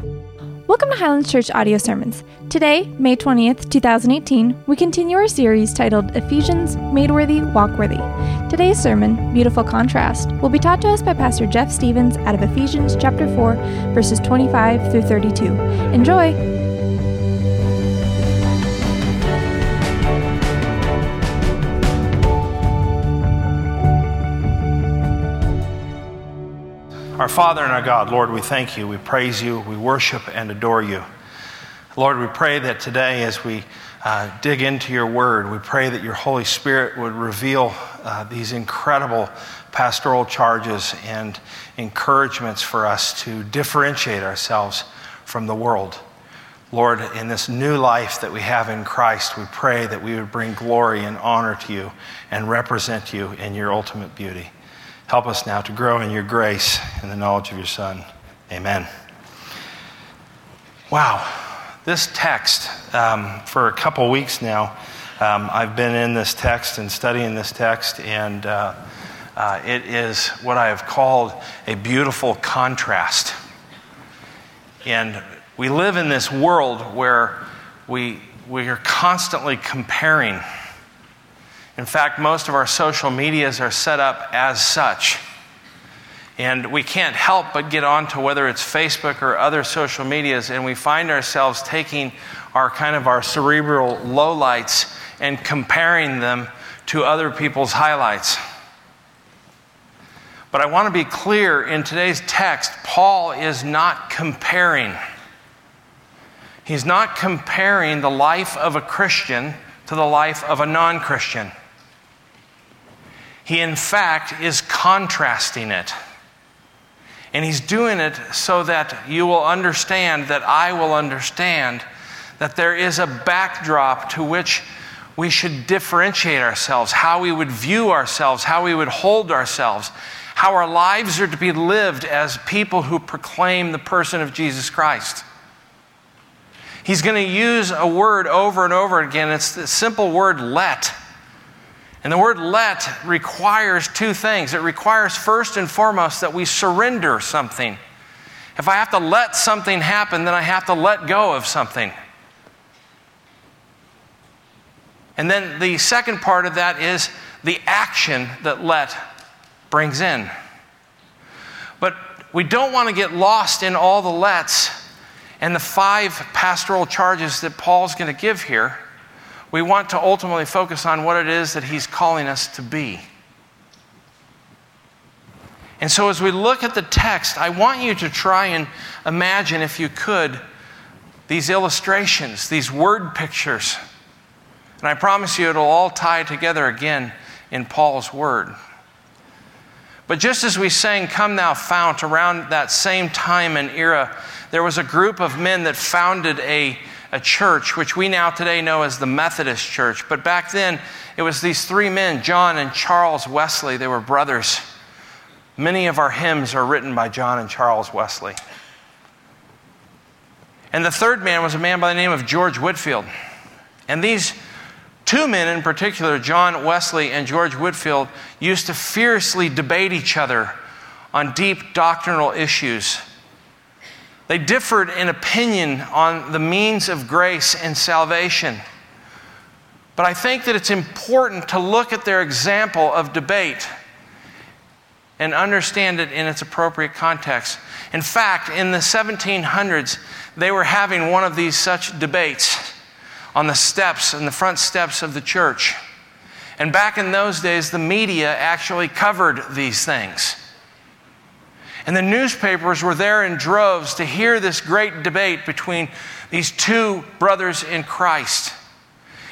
Welcome to Highlands Church Audio Sermons. Today, May 20th, 2018, we continue our series titled Ephesians Made Worthy, Walk Worthy. Today's sermon, Beautiful Contrast, will be taught to us by Pastor Jeff Stevens out of Ephesians chapter 4, verses 25 through 32. Enjoy! Father and our God, Lord, we thank you, we praise you, we worship and adore you. Lord, we pray that today as we uh, dig into your word, we pray that your Holy Spirit would reveal uh, these incredible pastoral charges and encouragements for us to differentiate ourselves from the world. Lord, in this new life that we have in Christ, we pray that we would bring glory and honor to you and represent you in your ultimate beauty. Help us now to grow in your grace and the knowledge of your Son. Amen. Wow, this text, um, for a couple weeks now, um, I've been in this text and studying this text, and uh, uh, it is what I have called a beautiful contrast. And we live in this world where we, we are constantly comparing in fact, most of our social medias are set up as such. And we can't help but get onto whether it's Facebook or other social medias, and we find ourselves taking our kind of our cerebral lowlights and comparing them to other people's highlights. But I want to be clear in today's text, Paul is not comparing. He's not comparing the life of a Christian to the life of a non Christian. He, in fact, is contrasting it. And he's doing it so that you will understand, that I will understand, that there is a backdrop to which we should differentiate ourselves, how we would view ourselves, how we would hold ourselves, how our lives are to be lived as people who proclaim the person of Jesus Christ. He's going to use a word over and over again. It's the simple word let. And the word let requires two things. It requires, first and foremost, that we surrender something. If I have to let something happen, then I have to let go of something. And then the second part of that is the action that let brings in. But we don't want to get lost in all the lets and the five pastoral charges that Paul's going to give here we want to ultimately focus on what it is that He's calling us to be. And so, as we look at the text, I want you to try and imagine, if you could, these illustrations, these word pictures. And I promise you, it'll all tie together again in Paul's word. But just as we sang, Come Thou Fount, around that same time and era, there was a group of men that founded a a church, which we now today know as the Methodist Church. But back then, it was these three men, John and Charles Wesley. They were brothers. Many of our hymns are written by John and Charles Wesley. And the third man was a man by the name of George Whitefield. And these two men in particular, John Wesley and George Whitefield, used to fiercely debate each other on deep doctrinal issues they differed in opinion on the means of grace and salvation. But I think that it's important to look at their example of debate and understand it in its appropriate context. In fact, in the 1700s, they were having one of these such debates on the steps, and the front steps of the church. And back in those days, the media actually covered these things. And the newspapers were there in droves to hear this great debate between these two brothers in Christ.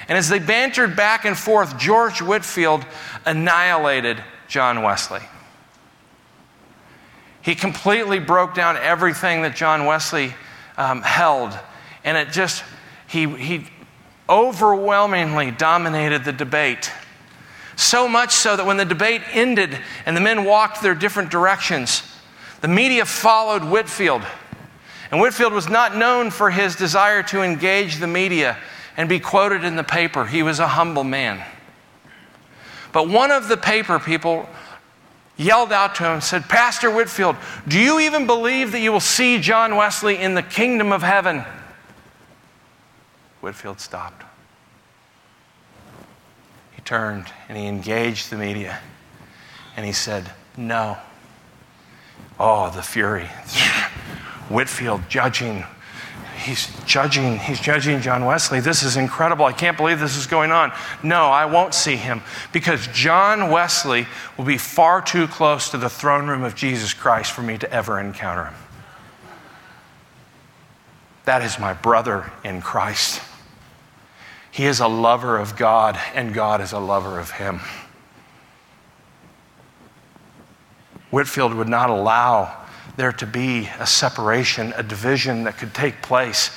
And as they bantered back and forth, George Whitefield annihilated John Wesley. He completely broke down everything that John Wesley um, held. And it just, he, he overwhelmingly dominated the debate. So much so that when the debate ended and the men walked their different directions, the media followed Whitefield, And Whitefield was not known for his desire to engage the media and be quoted in the paper. He was a humble man. But one of the paper people yelled out to him and said, Pastor Whitefield, do you even believe that you will see John Wesley in the kingdom of heaven? Whitefield stopped. He turned and he engaged the media and he said, No. Oh, the fury. Whitefield judging he's judging, he's judging John Wesley. This is incredible. I can't believe this is going on. No, I won't see him because John Wesley will be far too close to the throne room of Jesus Christ for me to ever encounter him. That is my brother in Christ. He is a lover of God, and God is a lover of him. Whitefield would not allow there to be a separation, a division that could take place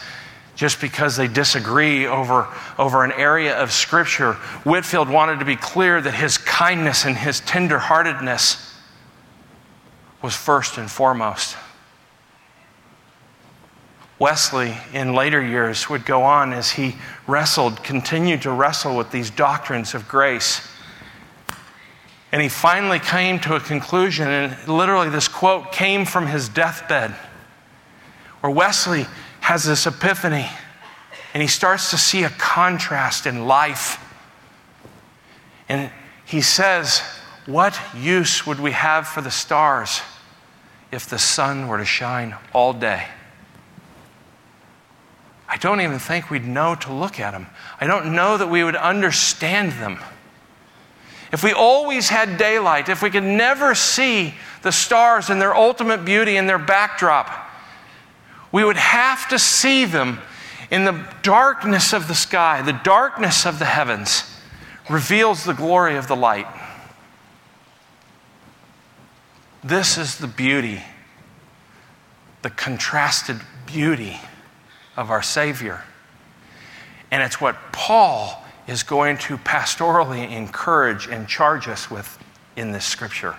just because they disagree over, over an area of Scripture. Whitefield wanted to be clear that his kindness and his tenderheartedness was first and foremost. Wesley, in later years, would go on as he wrestled, continued to wrestle with these doctrines of grace and he finally came to a conclusion, and literally, this quote came from his deathbed, where Wesley has this epiphany, and he starts to see a contrast in life. And he says, What use would we have for the stars if the sun were to shine all day? I don't even think we'd know to look at them. I don't know that we would understand them if we always had daylight, if we could never see the stars in their ultimate beauty and their backdrop, we would have to see them in the darkness of the sky, the darkness of the heavens reveals the glory of the light. This is the beauty, the contrasted beauty of our Savior. And it's what Paul is going to pastorally encourage and charge us with in this scripture.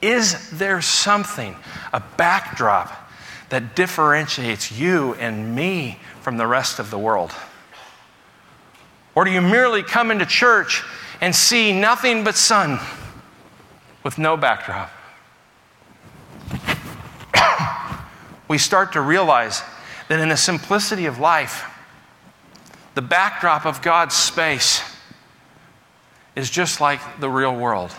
Is there something, a backdrop, that differentiates you and me from the rest of the world? Or do you merely come into church and see nothing but sun with no backdrop? we start to realize that in the simplicity of life, the backdrop of God's space is just like the real world.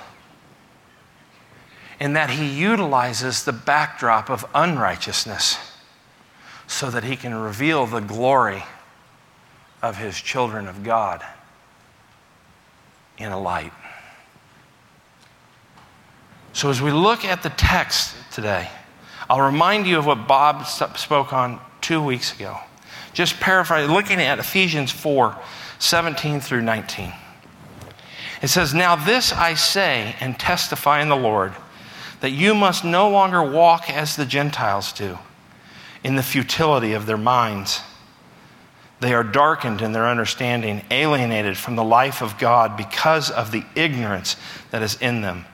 In that he utilizes the backdrop of unrighteousness so that he can reveal the glory of his children of God in a light. So, as we look at the text today, I'll remind you of what Bob spoke on two weeks ago. Just paraphrase, looking at Ephesians 4 17 through 19. It says, Now this I say and testify in the Lord, that you must no longer walk as the Gentiles do, in the futility of their minds. They are darkened in their understanding, alienated from the life of God because of the ignorance that is in them,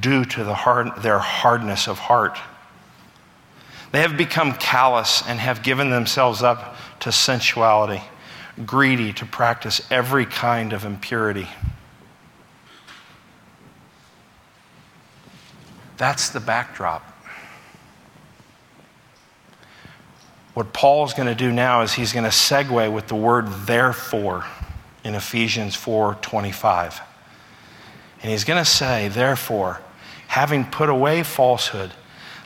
due to the hard, their hardness of heart. They have become callous and have given themselves up to sensuality, greedy to practice every kind of impurity. That's the backdrop. What Paul's going to do now is he's going to segue with the word therefore in Ephesians 4:25. And he's going to say, therefore, having put away falsehood,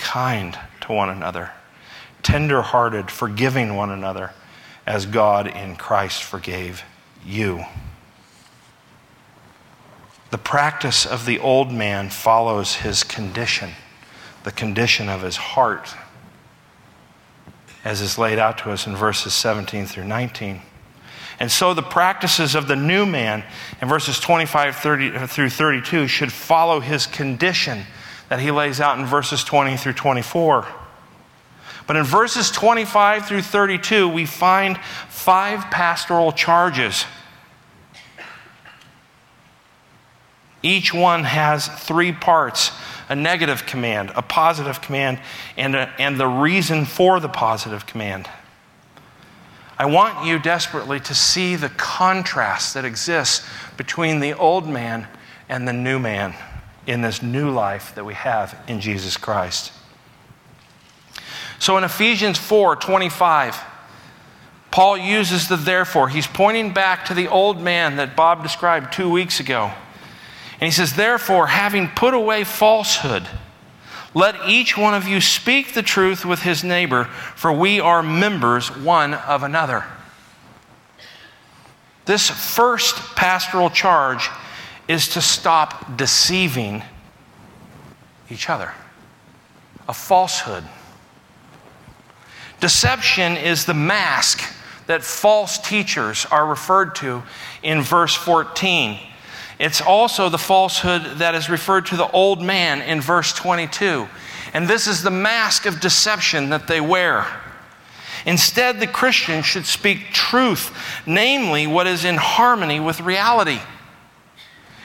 kind to one another tender hearted, forgiving one another as God in Christ forgave you. The practice of the old man follows his condition, the condition of his heart, as is laid out to us in verses 17 through 19. And so the practices of the new man in verses 25 30, uh, through 32 should follow his condition that he lays out in verses 20 through 24. But in verses 25 through 32, we find five pastoral charges. Each one has three parts a negative command, a positive command, and, a, and the reason for the positive command. I want you desperately to see the contrast that exists between the old man and the new man in this new life that we have in Jesus Christ. So in Ephesians 4 25, Paul uses the therefore. He's pointing back to the old man that Bob described two weeks ago. And he says, Therefore, having put away falsehood, let each one of you speak the truth with his neighbor, for we are members one of another. This first pastoral charge is to stop deceiving each other. A falsehood. Deception is the mask that false teachers are referred to in verse 14. It's also the falsehood that is referred to the old man in verse 22. And this is the mask of deception that they wear. Instead, the Christian should speak truth, namely what is in harmony with reality.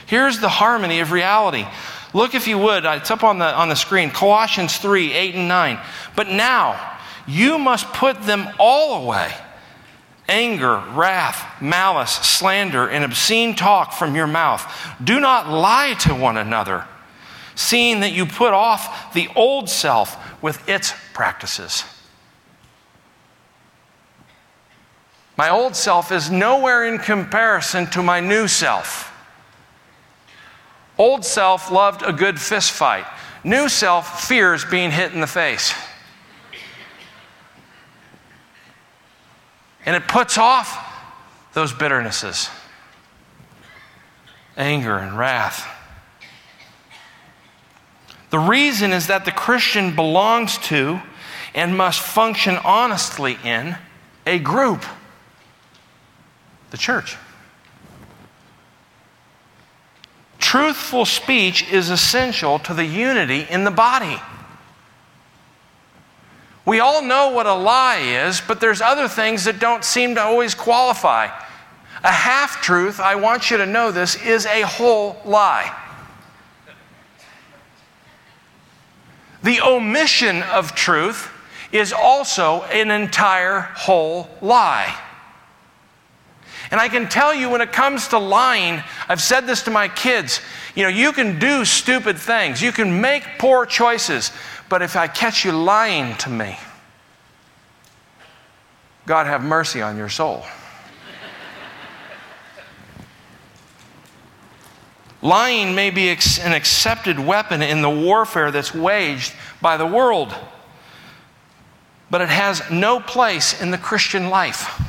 Here's the harmony of reality. Look, if you would, it's up on the, on the screen Colossians 3 8 and 9. But now, you must put them all away anger, wrath, malice, slander, and obscene talk from your mouth. Do not lie to one another, seeing that you put off the old self with its practices. My old self is nowhere in comparison to my new self. Old self loved a good fist fight. New self fears being hit in the face. And it puts off those bitternesses, anger, and wrath. The reason is that the Christian belongs to and must function honestly in a group, the church. Truthful speech is essential to the unity in the body. We all know what a lie is, but there's other things that don't seem to always qualify. A half truth, I want you to know this, is a whole lie. The omission of truth is also an entire whole lie. And I can tell you when it comes to lying, I've said this to my kids you know, you can do stupid things, you can make poor choices, but if I catch you lying to me, God have mercy on your soul. Lying may be an accepted weapon in the warfare that's waged by the world, but it has no place in the Christian life.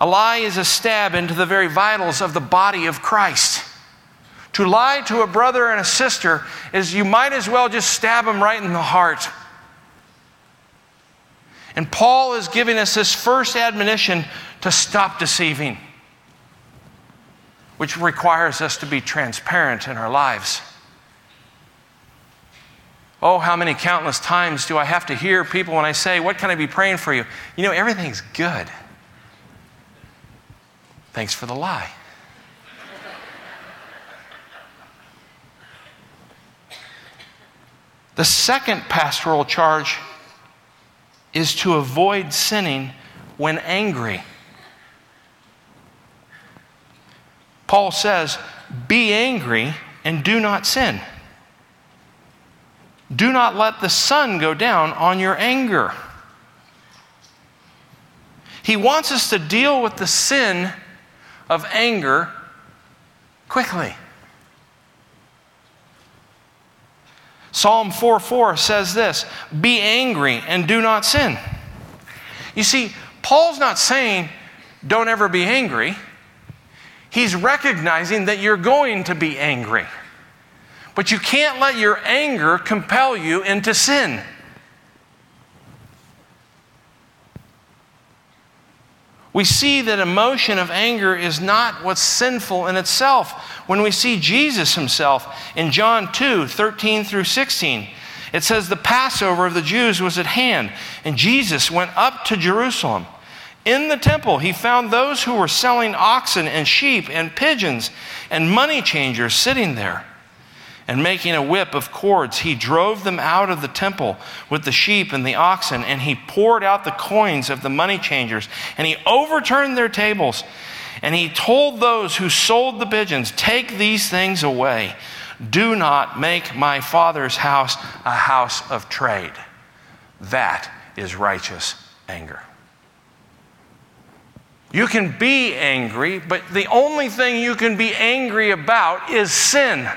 A lie is a stab into the very vitals of the body of Christ. To lie to a brother and a sister is you might as well just stab them right in the heart. And Paul is giving us this first admonition to stop deceiving, which requires us to be transparent in our lives. Oh, how many countless times do I have to hear people when I say, What can I be praying for you? You know, everything's good. Thanks for the lie. The second pastoral charge is to avoid sinning when angry. Paul says, Be angry and do not sin. Do not let the sun go down on your anger. He wants us to deal with the sin of anger quickly. Psalm 4 4 says this Be angry and do not sin. You see, Paul's not saying don't ever be angry. He's recognizing that you're going to be angry. But you can't let your anger compel you into sin. We see that emotion of anger is not what's sinful in itself. When we see Jesus himself in John 2 13 through 16, it says, The Passover of the Jews was at hand, and Jesus went up to Jerusalem. In the temple, he found those who were selling oxen and sheep and pigeons and money changers sitting there and making a whip of cords, he drove them out of the temple with the sheep and the oxen, and he poured out the coins of the money changers, and he overturned their tables. And he told those who sold the pigeons, Take these things away. Do not make my father's house a house of trade. That is righteous anger. You can be angry, but the only thing you can be angry about is sin.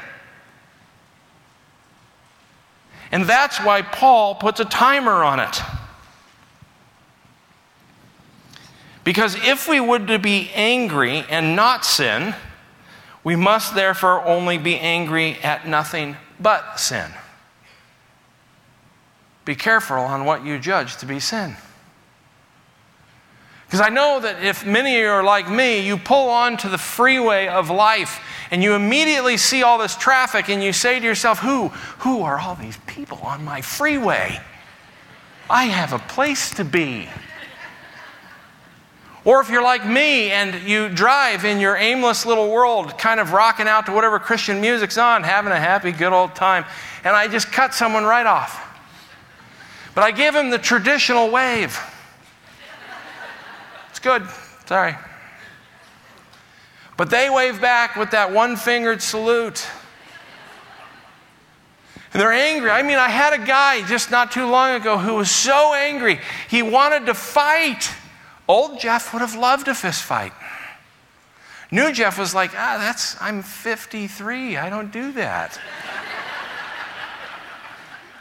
And that's why Paul puts a timer on it. Because if we would to be angry and not sin, we must therefore only be angry at nothing but sin. Be careful on what you judge to be sin. Because I know that if many of you are like me, you pull onto the freeway of life and you immediately see all this traffic and you say to yourself, Who, who are all these people on my freeway? I have a place to be. Or if you're like me and you drive in your aimless little world, kind of rocking out to whatever Christian music's on, having a happy, good old time, and I just cut someone right off. But I give him the traditional wave good. Sorry. But they wave back with that one fingered salute. And they're angry. I mean, I had a guy just not too long ago who was so angry, he wanted to fight. Old Jeff would have loved a fist fight. New Jeff was like, ah, that's, I'm 53. I don't do that.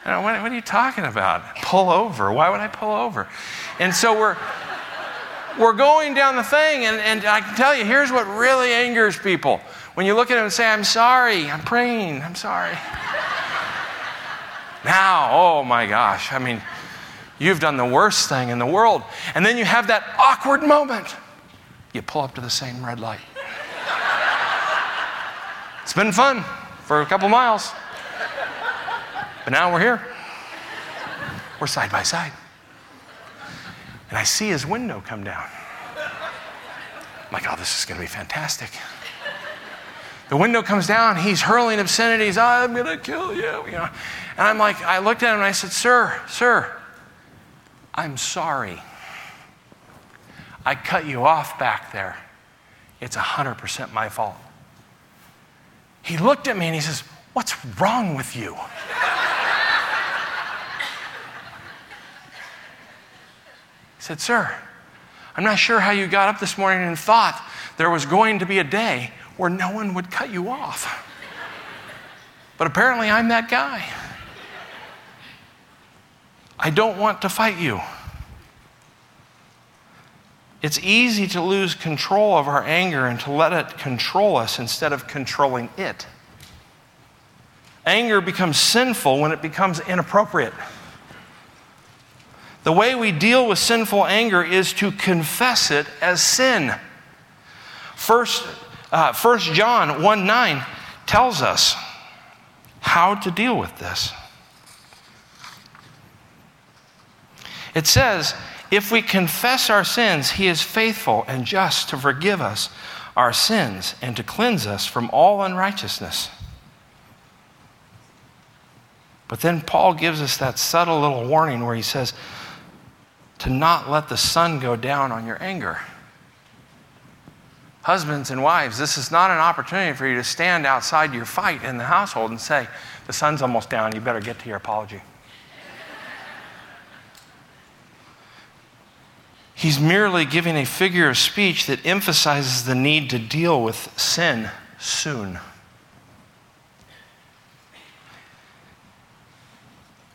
what, what are you talking about? Pull over. Why would I pull over? And so we're, we're going down the thing, and, and I can tell you, here's what really angers people. When you look at them and say, I'm sorry, I'm praying, I'm sorry. now, oh my gosh, I mean, you've done the worst thing in the world. And then you have that awkward moment. You pull up to the same red light. it's been fun for a couple miles. But now we're here. We're side by side and I see his window come down. I'm like, oh, this is going to be fantastic. The window comes down, he's hurling obscenities, oh, I'm going to kill you, you know. And I'm like, I looked at him and I said, Sir, sir, I'm sorry. I cut you off back there. It's 100% my fault. He looked at me and he says, What's wrong with you? He said, Sir, I'm not sure how you got up this morning and thought there was going to be a day where no one would cut you off. But apparently, I'm that guy. I don't want to fight you. It's easy to lose control of our anger and to let it control us instead of controlling it. Anger becomes sinful when it becomes inappropriate. The way we deal with sinful anger is to confess it as sin. First, uh, 1 John 1 9 tells us how to deal with this. It says, if we confess our sins, he is faithful and just to forgive us our sins and to cleanse us from all unrighteousness. But then Paul gives us that subtle little warning where he says, to not let the sun go down on your anger. Husbands and wives, this is not an opportunity for you to stand outside your fight in the household and say, The sun's almost down, you better get to your apology. He's merely giving a figure of speech that emphasizes the need to deal with sin soon.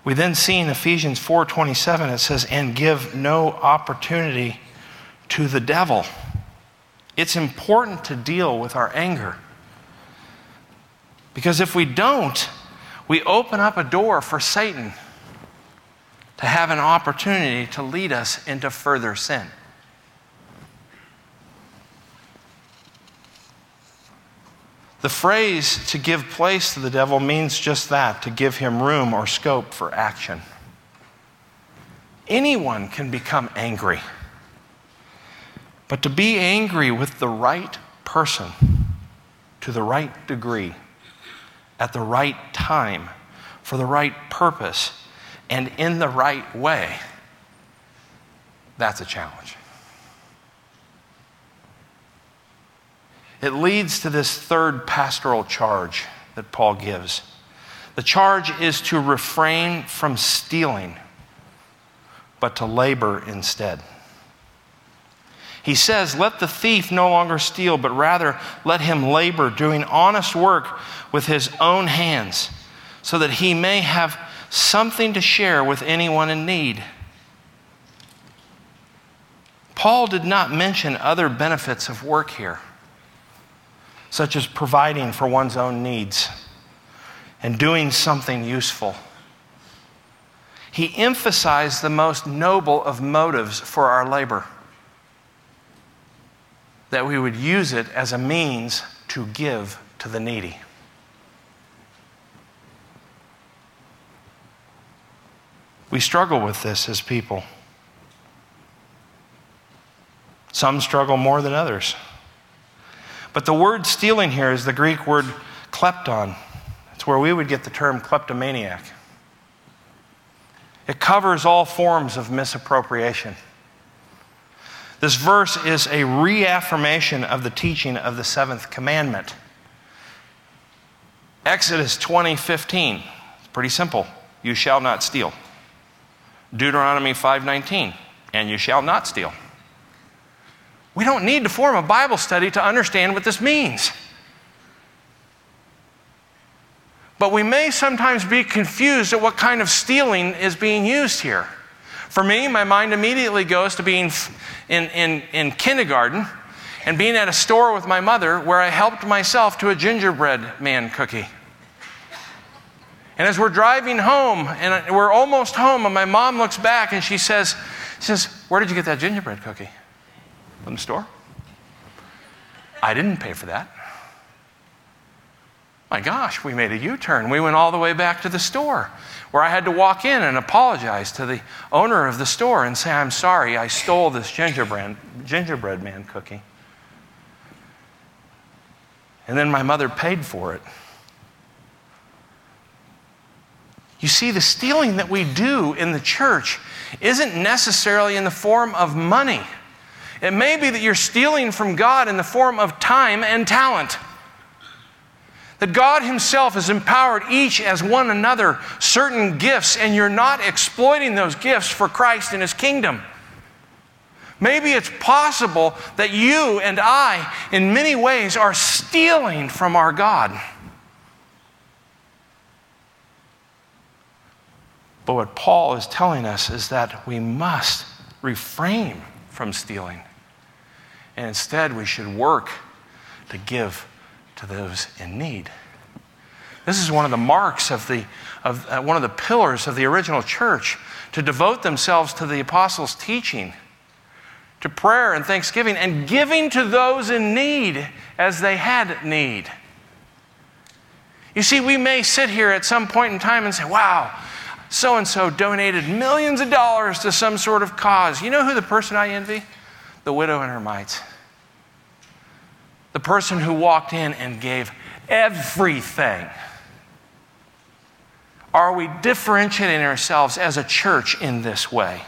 We then see in Ephesians 4:27 it says and give no opportunity to the devil. It's important to deal with our anger. Because if we don't, we open up a door for Satan to have an opportunity to lead us into further sin. The phrase to give place to the devil means just that to give him room or scope for action. Anyone can become angry. But to be angry with the right person to the right degree, at the right time, for the right purpose, and in the right way, that's a challenge. It leads to this third pastoral charge that Paul gives. The charge is to refrain from stealing, but to labor instead. He says, Let the thief no longer steal, but rather let him labor, doing honest work with his own hands, so that he may have something to share with anyone in need. Paul did not mention other benefits of work here such as providing for one's own needs and doing something useful. He emphasized the most noble of motives for our labor that we would use it as a means to give to the needy. We struggle with this as people. Some struggle more than others. But the word stealing here is the Greek word klepton. It's where we would get the term kleptomaniac. It covers all forms of misappropriation. This verse is a reaffirmation of the teaching of the seventh commandment. Exodus 20 15. It's pretty simple. You shall not steal. Deuteronomy 5:19, and you shall not steal. We don't need to form a Bible study to understand what this means. But we may sometimes be confused at what kind of stealing is being used here. For me, my mind immediately goes to being in, in, in kindergarten and being at a store with my mother where I helped myself to a gingerbread man cookie. And as we're driving home, and we're almost home, and my mom looks back and she says, she says, Where did you get that gingerbread cookie? From the store? I didn't pay for that. My gosh, we made a U turn. We went all the way back to the store where I had to walk in and apologize to the owner of the store and say, I'm sorry, I stole this gingerbread, gingerbread man cookie. And then my mother paid for it. You see, the stealing that we do in the church isn't necessarily in the form of money. It may be that you're stealing from God in the form of time and talent. That God Himself has empowered each as one another certain gifts, and you're not exploiting those gifts for Christ and His kingdom. Maybe it's possible that you and I, in many ways, are stealing from our God. But what Paul is telling us is that we must refrain from stealing. And instead, we should work to give to those in need. This is one of the marks of the, of uh, one of the pillars of the original church to devote themselves to the apostles' teaching, to prayer and thanksgiving, and giving to those in need as they had need. You see, we may sit here at some point in time and say, wow, so and so donated millions of dollars to some sort of cause. You know who the person I envy? the widow and her mites. The person who walked in and gave everything. Are we differentiating ourselves as a church in this way?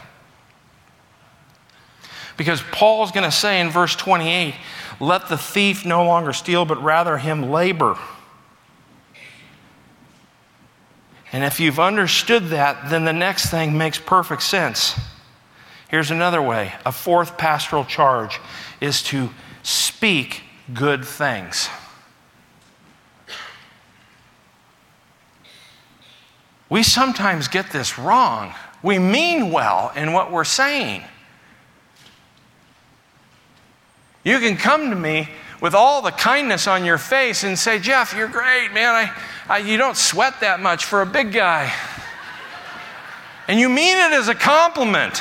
Because Paul's going to say in verse 28 let the thief no longer steal, but rather him labor. And if you've understood that, then the next thing makes perfect sense. Here's another way a fourth pastoral charge is to speak good things. We sometimes get this wrong. We mean well in what we're saying. You can come to me with all the kindness on your face and say, Jeff, you're great, man. I, I, you don't sweat that much for a big guy. And you mean it as a compliment.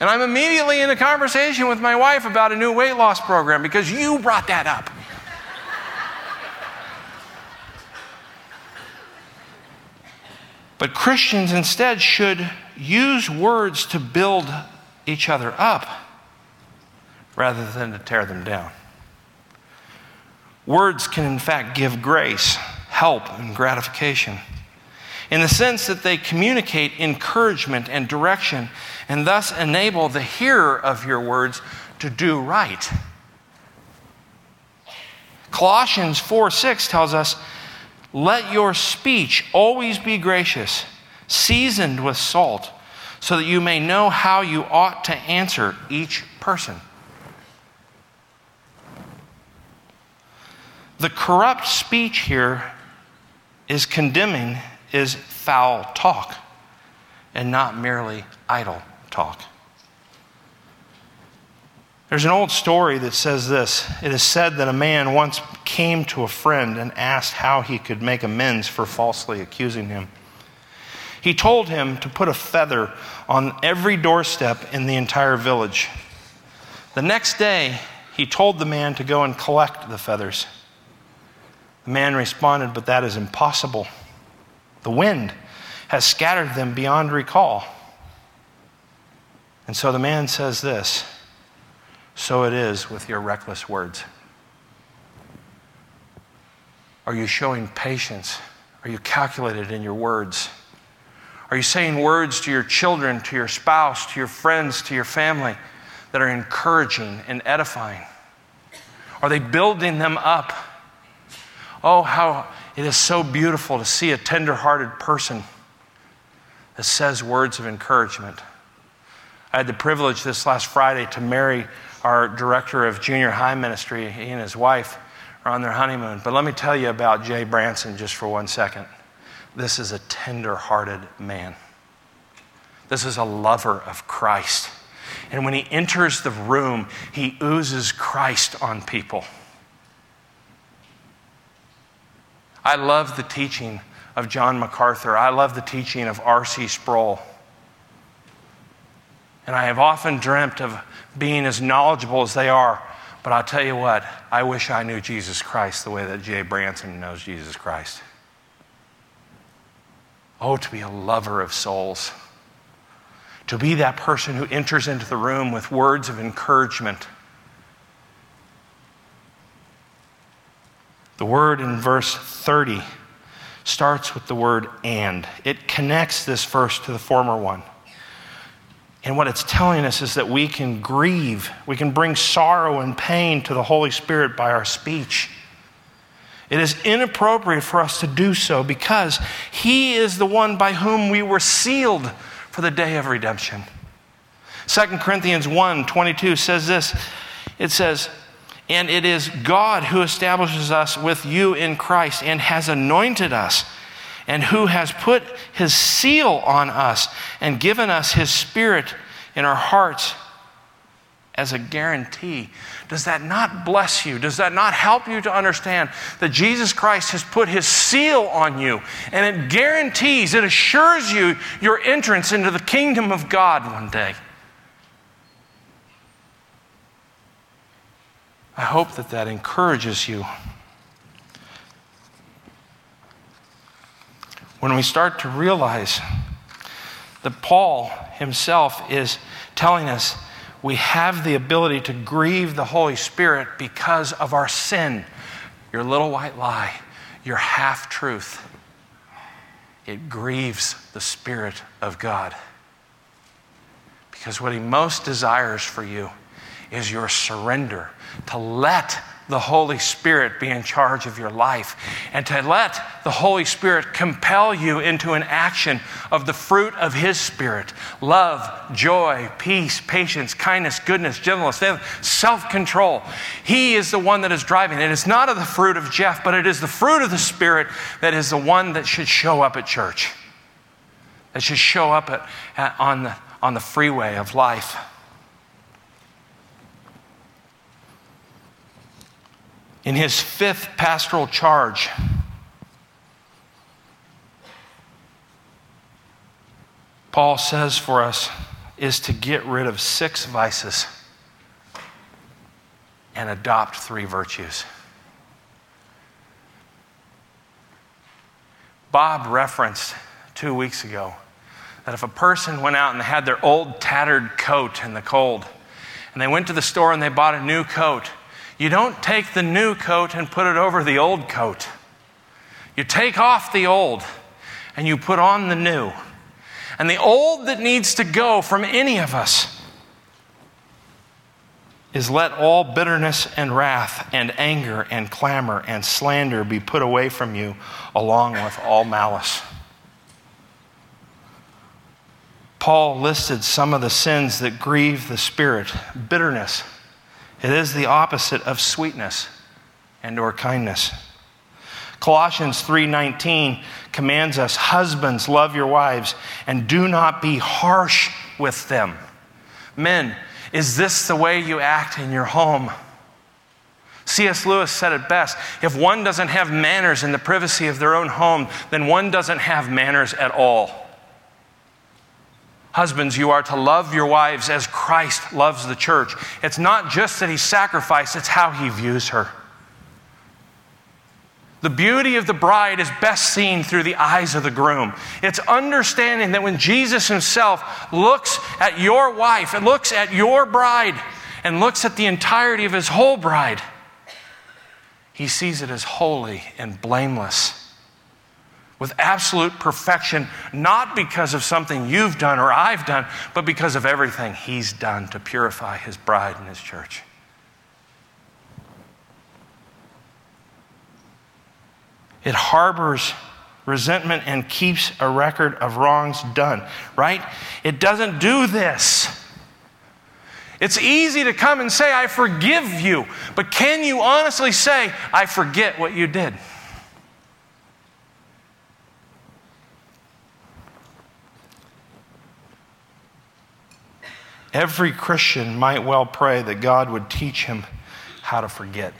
And I'm immediately in a conversation with my wife about a new weight loss program because you brought that up. but Christians instead should use words to build each other up rather than to tear them down. Words can, in fact, give grace, help, and gratification in the sense that they communicate encouragement and direction and thus enable the hearer of your words to do right. Colossians 4 6 tells us, Let your speech always be gracious, seasoned with salt, so that you may know how you ought to answer each person. The corrupt speech here is condemning is foul talk and not merely idle talk. There's an old story that says this It is said that a man once came to a friend and asked how he could make amends for falsely accusing him. He told him to put a feather on every doorstep in the entire village. The next day, he told the man to go and collect the feathers. Man responded, But that is impossible. The wind has scattered them beyond recall. And so the man says this So it is with your reckless words. Are you showing patience? Are you calculated in your words? Are you saying words to your children, to your spouse, to your friends, to your family that are encouraging and edifying? Are they building them up? Oh, how it is so beautiful to see a tender-hearted person that says words of encouragement. I had the privilege this last Friday to marry our director of junior high ministry. He and his wife are on their honeymoon. But let me tell you about Jay Branson just for one second. This is a tender hearted man. This is a lover of Christ. And when he enters the room, he oozes Christ on people. I love the teaching of John MacArthur. I love the teaching of R.C. Sproul. And I have often dreamt of being as knowledgeable as they are. But I'll tell you what, I wish I knew Jesus Christ the way that Jay Branson knows Jesus Christ. Oh, to be a lover of souls. To be that person who enters into the room with words of encouragement. The word in verse 30 starts with the word and. It connects this verse to the former one. And what it's telling us is that we can grieve, we can bring sorrow and pain to the Holy Spirit by our speech. It is inappropriate for us to do so because He is the one by whom we were sealed for the day of redemption. 2 Corinthians 1 22 says this it says, And it is God who establishes us with you in Christ and has anointed us, and who has put His seal on us and given us His Spirit in our hearts as a guarantee. Does that not bless you? Does that not help you to understand that Jesus Christ has put his seal on you and it guarantees, it assures you your entrance into the kingdom of God one day? I hope that that encourages you. When we start to realize that Paul himself is telling us we have the ability to grieve the Holy Spirit because of our sin. Your little white lie, your half truth, it grieves the Spirit of God. Because what He most desires for you is your surrender to let the Holy Spirit be in charge of your life and to let the Holy Spirit compel you into an action of the fruit of His Spirit love, joy, peace, patience, kindness, goodness, gentleness, self control. He is the one that is driving. It is not of the fruit of Jeff, but it is the fruit of the Spirit that is the one that should show up at church, that should show up at, at, on, the, on the freeway of life. In his fifth pastoral charge. Paul says for us is to get rid of six vices and adopt three virtues. Bob referenced two weeks ago that if a person went out and they had their old tattered coat in the cold, and they went to the store and they bought a new coat, you don't take the new coat and put it over the old coat. You take off the old and you put on the new. And the old that needs to go from any of us is let all bitterness and wrath and anger and clamor and slander be put away from you, along with all malice. Paul listed some of the sins that grieve the Spirit bitterness it is the opposite of sweetness and or kindness. Colossians 3:19 commands us, "Husbands, love your wives and do not be harsh with them." Men, is this the way you act in your home? C.S. Lewis said it best if one doesn't have manners in the privacy of their own home, then one doesn't have manners at all. Husbands, you are to love your wives as Christ loves the church. It's not just that he sacrificed, it's how he views her. The beauty of the bride is best seen through the eyes of the groom. It's understanding that when Jesus himself looks at your wife and looks at your bride and looks at the entirety of his whole bride, he sees it as holy and blameless with absolute perfection, not because of something you've done or I've done, but because of everything He's done to purify His bride and His church. It harbors resentment and keeps a record of wrongs done, right? It doesn't do this. It's easy to come and say, I forgive you, but can you honestly say, I forget what you did? Every Christian might well pray that God would teach him how to forget.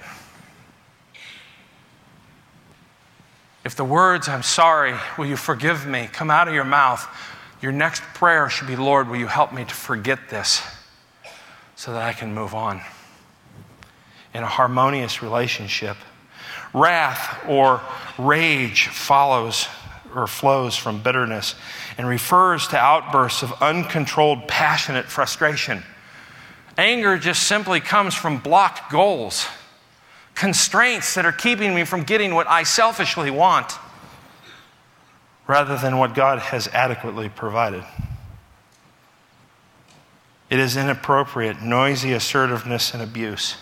If the words, I'm sorry, will you forgive me, come out of your mouth, your next prayer should be, Lord, will you help me to forget this so that I can move on in a harmonious relationship? Wrath or rage follows or flows from bitterness and refers to outbursts of uncontrolled, passionate frustration. Anger just simply comes from blocked goals, constraints that are keeping me from getting what I selfishly want rather than what God has adequately provided. It is inappropriate, noisy assertiveness and abuse.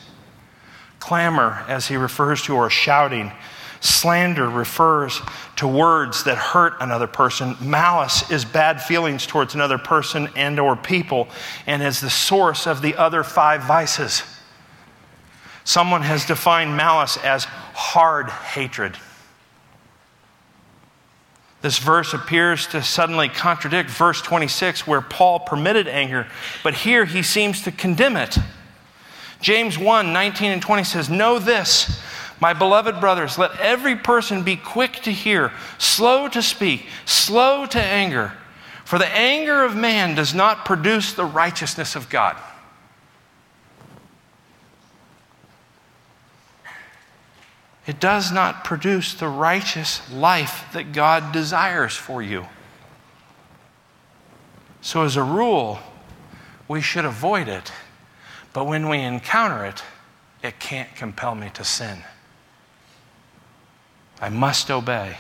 Clamor, as he refers to, or shouting, Slander refers to words that hurt another person. Malice is bad feelings towards another person and or people and is the source of the other five vices. Someone has defined malice as hard hatred. This verse appears to suddenly contradict verse 26, where Paul permitted anger, but here he seems to condemn it. James 1 19 and 20 says, Know this my beloved brothers, let every person be quick to hear, slow to speak, slow to anger, for the anger of man does not produce the righteousness of God. It does not produce the righteous life that God desires for you. So, as a rule, we should avoid it. But when we encounter it, it can't compel me to sin. I must obey.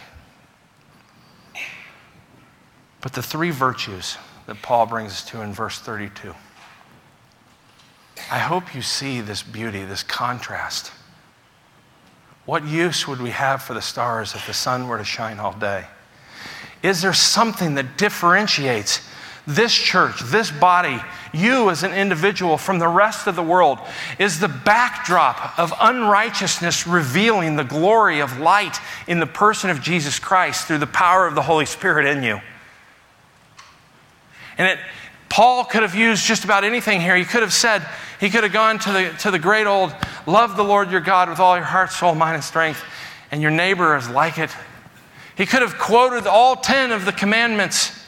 But the three virtues that Paul brings us to in verse 32. I hope you see this beauty, this contrast. What use would we have for the stars if the sun were to shine all day? Is there something that differentiates this church, this body, you as an individual from the rest of the world? Is the backdrop of unrighteousness revealing the glory of light in the person of Jesus Christ through the power of the Holy Spirit in you? And it, Paul could have used just about anything here. He could have said, he could have gone to the, to the great old, love the Lord your God with all your heart, soul, mind, and strength, and your neighbor is like it. He could have quoted all 10 of the commandments.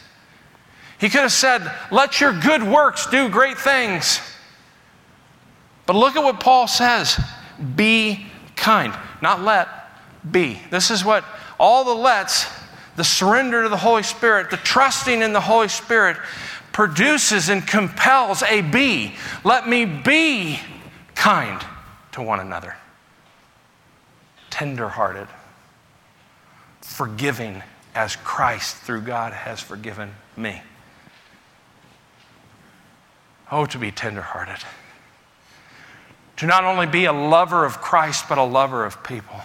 He could have said, let your good works do great things. But look at what Paul says be kind. Not let, be. This is what all the lets, the surrender to the Holy Spirit, the trusting in the Holy Spirit, produces and compels a be. Let me be kind to one another, tenderhearted, forgiving as Christ through God has forgiven me. Oh, to be tenderhearted. To not only be a lover of Christ, but a lover of people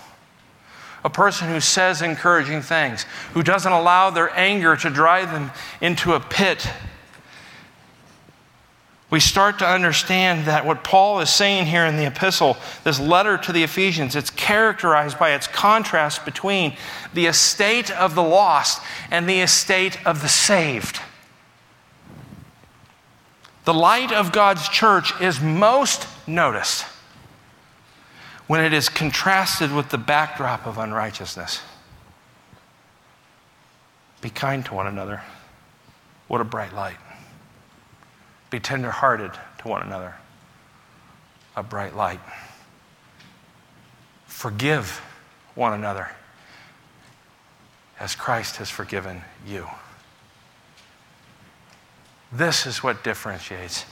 a person who says encouraging things, who doesn't allow their anger to drive them into a pit. We start to understand that what Paul is saying here in the epistle, this letter to the Ephesians, it's characterized by its contrast between the estate of the lost and the estate of the saved. The light of God's church is most noticed when it is contrasted with the backdrop of unrighteousness. Be kind to one another. What a bright light. Be tenderhearted to one another. A bright light. Forgive one another as Christ has forgiven you. This is what differentiates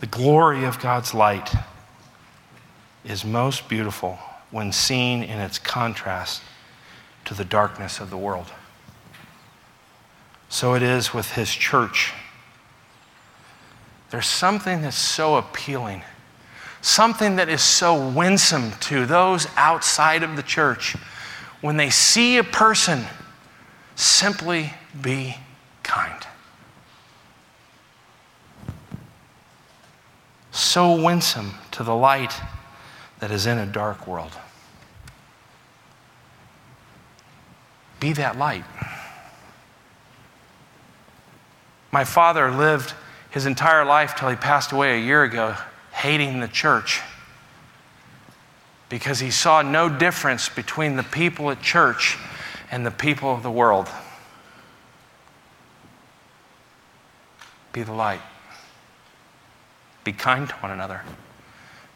the glory of God's light is most beautiful when seen in its contrast to the darkness of the world. So it is with his church. There's something that's so appealing, something that is so winsome to those outside of the church when they see a person simply be kind. So winsome to the light that is in a dark world. Be that light. My father lived his entire life till he passed away a year ago hating the church because he saw no difference between the people at church and the people of the world. Be the light. Be kind to one another.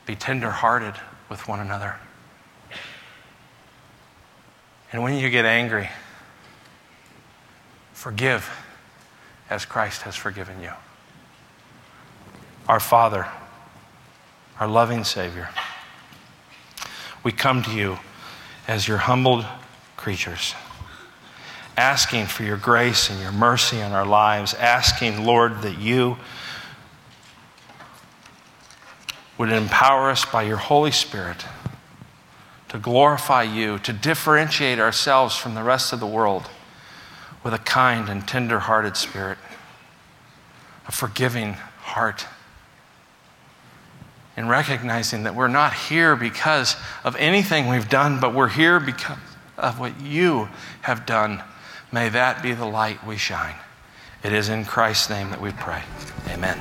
Be tenderhearted with one another. And when you get angry, forgive as Christ has forgiven you. Our Father, our loving Savior, we come to you as your humbled creatures, asking for your grace and your mercy in our lives, asking, Lord, that you would empower us by your Holy Spirit to glorify you, to differentiate ourselves from the rest of the world with a kind and tender hearted spirit, a forgiving heart. And recognizing that we're not here because of anything we've done, but we're here because of what you have done. May that be the light we shine. It is in Christ's name that we pray. Amen.